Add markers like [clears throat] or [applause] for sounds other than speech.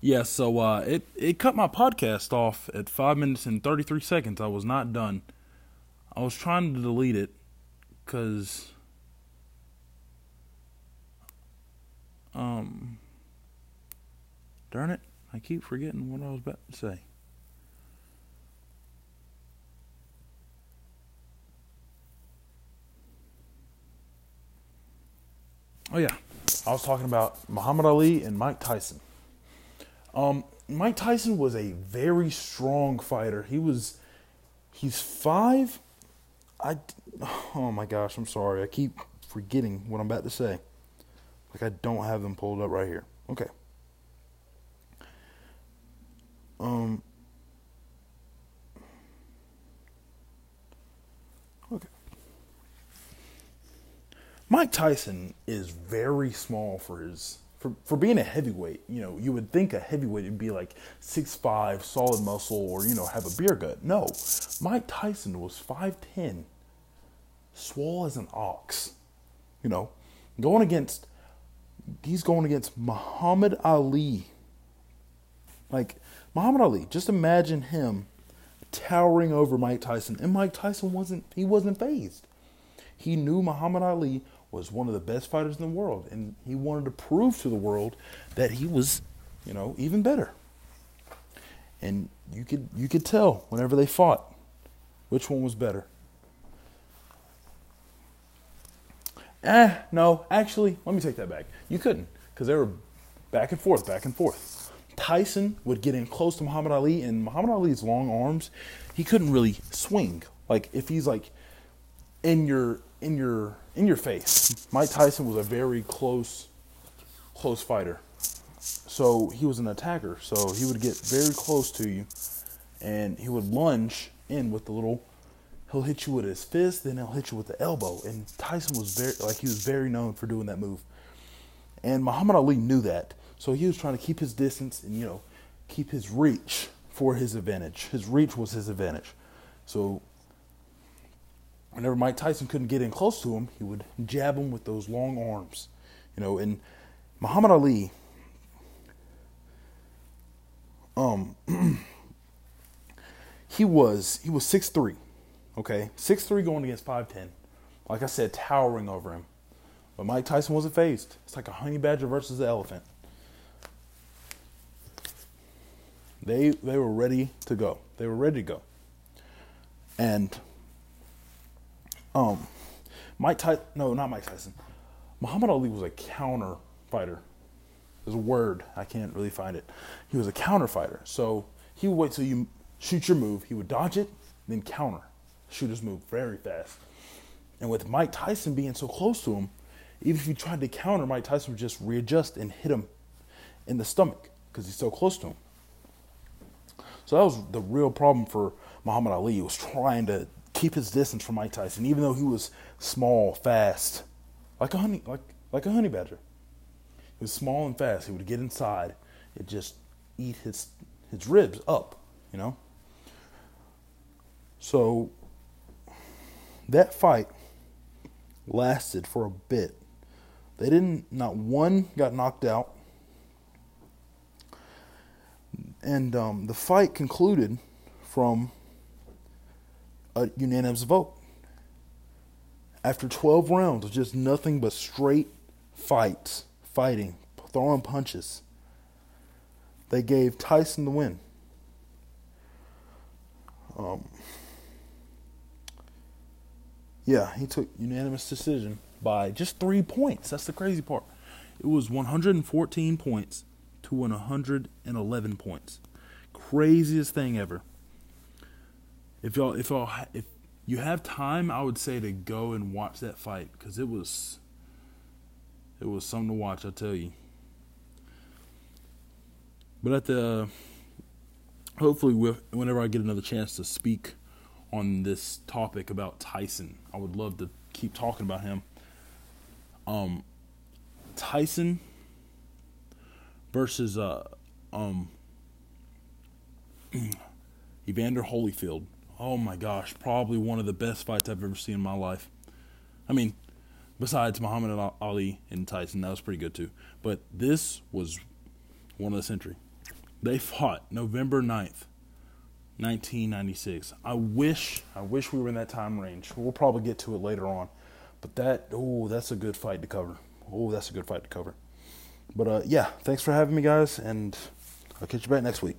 Yeah, so uh, it it cut my podcast off at five minutes and thirty three seconds. I was not done. I was trying to delete it because um darn it, I keep forgetting what I was about to say. Oh yeah, I was talking about Muhammad Ali and Mike Tyson. Um, Mike Tyson was a very strong fighter. He was, he's five. I, oh my gosh, I'm sorry. I keep forgetting what I'm about to say. Like I don't have them pulled up right here. Okay. Um. Okay. Mike Tyson is very small for his for for being a heavyweight. You know, you would think a heavyweight would be like six five, solid muscle, or you know, have a beer gut. No, Mike Tyson was five ten, swole as an ox. You know, going against he's going against Muhammad Ali. Like Muhammad Ali, just imagine him towering over Mike Tyson, and Mike Tyson wasn't he wasn't phased. He knew Muhammad Ali was one of the best fighters in the world, and he wanted to prove to the world that he was, you know, even better. And you could you could tell whenever they fought which one was better. Eh, no, actually, let me take that back. You couldn't, because they were back and forth, back and forth. Tyson would get in close to Muhammad Ali, and Muhammad Ali's long arms, he couldn't really swing. Like if he's like in your in your in your face. Mike Tyson was a very close close fighter. So he was an attacker. So he would get very close to you and he would lunge in with the little he'll hit you with his fist, then he'll hit you with the elbow. And Tyson was very like he was very known for doing that move. And Muhammad Ali knew that. So he was trying to keep his distance and, you know, keep his reach for his advantage. His reach was his advantage. So whenever Mike Tyson couldn't get in close to him, he would jab him with those long arms. You know, and Muhammad Ali, um, [clears throat] he was he was six three, okay, six three going against five ten. Like I said, towering over him. But Mike Tyson wasn't phased. It's like a honey badger versus the elephant. They they were ready to go. They were ready to go. And um, Mike Tyson, no, not Mike Tyson. Muhammad Ali was a counter fighter. There's a word I can't really find it. He was a counter fighter, so he would wait till you shoot your move. He would dodge it, then counter, shoot his move very fast. And with Mike Tyson being so close to him, even if he tried to counter, Mike Tyson would just readjust and hit him in the stomach because he's so close to him. So that was the real problem for Muhammad Ali. He was trying to keep his distance from Mike Tyson, even though he was small, fast, like a honey, like like a honey badger. He was small and fast. He would get inside and just eat his his ribs up, you know. So that fight lasted for a bit. They didn't. Not one got knocked out, and um, the fight concluded from a unanimous vote. After 12 rounds of just nothing but straight fights, fighting, throwing punches, they gave Tyson the win. Um, yeah, he took unanimous decision by just three points. That's the crazy part. It was 114 points to 111 points. Craziest thing ever if y'all if y'all if you have time, I would say to go and watch that fight because it was it was something to watch. I tell you. But at the hopefully whenever I get another chance to speak on this topic about Tyson, I would love to keep talking about him. Um, Tyson versus uh um [clears throat] Evander Holyfield oh my gosh, probably one of the best fights I've ever seen in my life. I mean, besides Muhammad Ali and Tyson, that was pretty good too. But this was one of the century. They fought November 9th, 1996. I wish, I wish we were in that time range. We'll probably get to it later on. But that, oh, that's a good fight to cover. Oh, that's a good fight to cover. But uh, yeah, thanks for having me, guys, and I'll catch you back next week.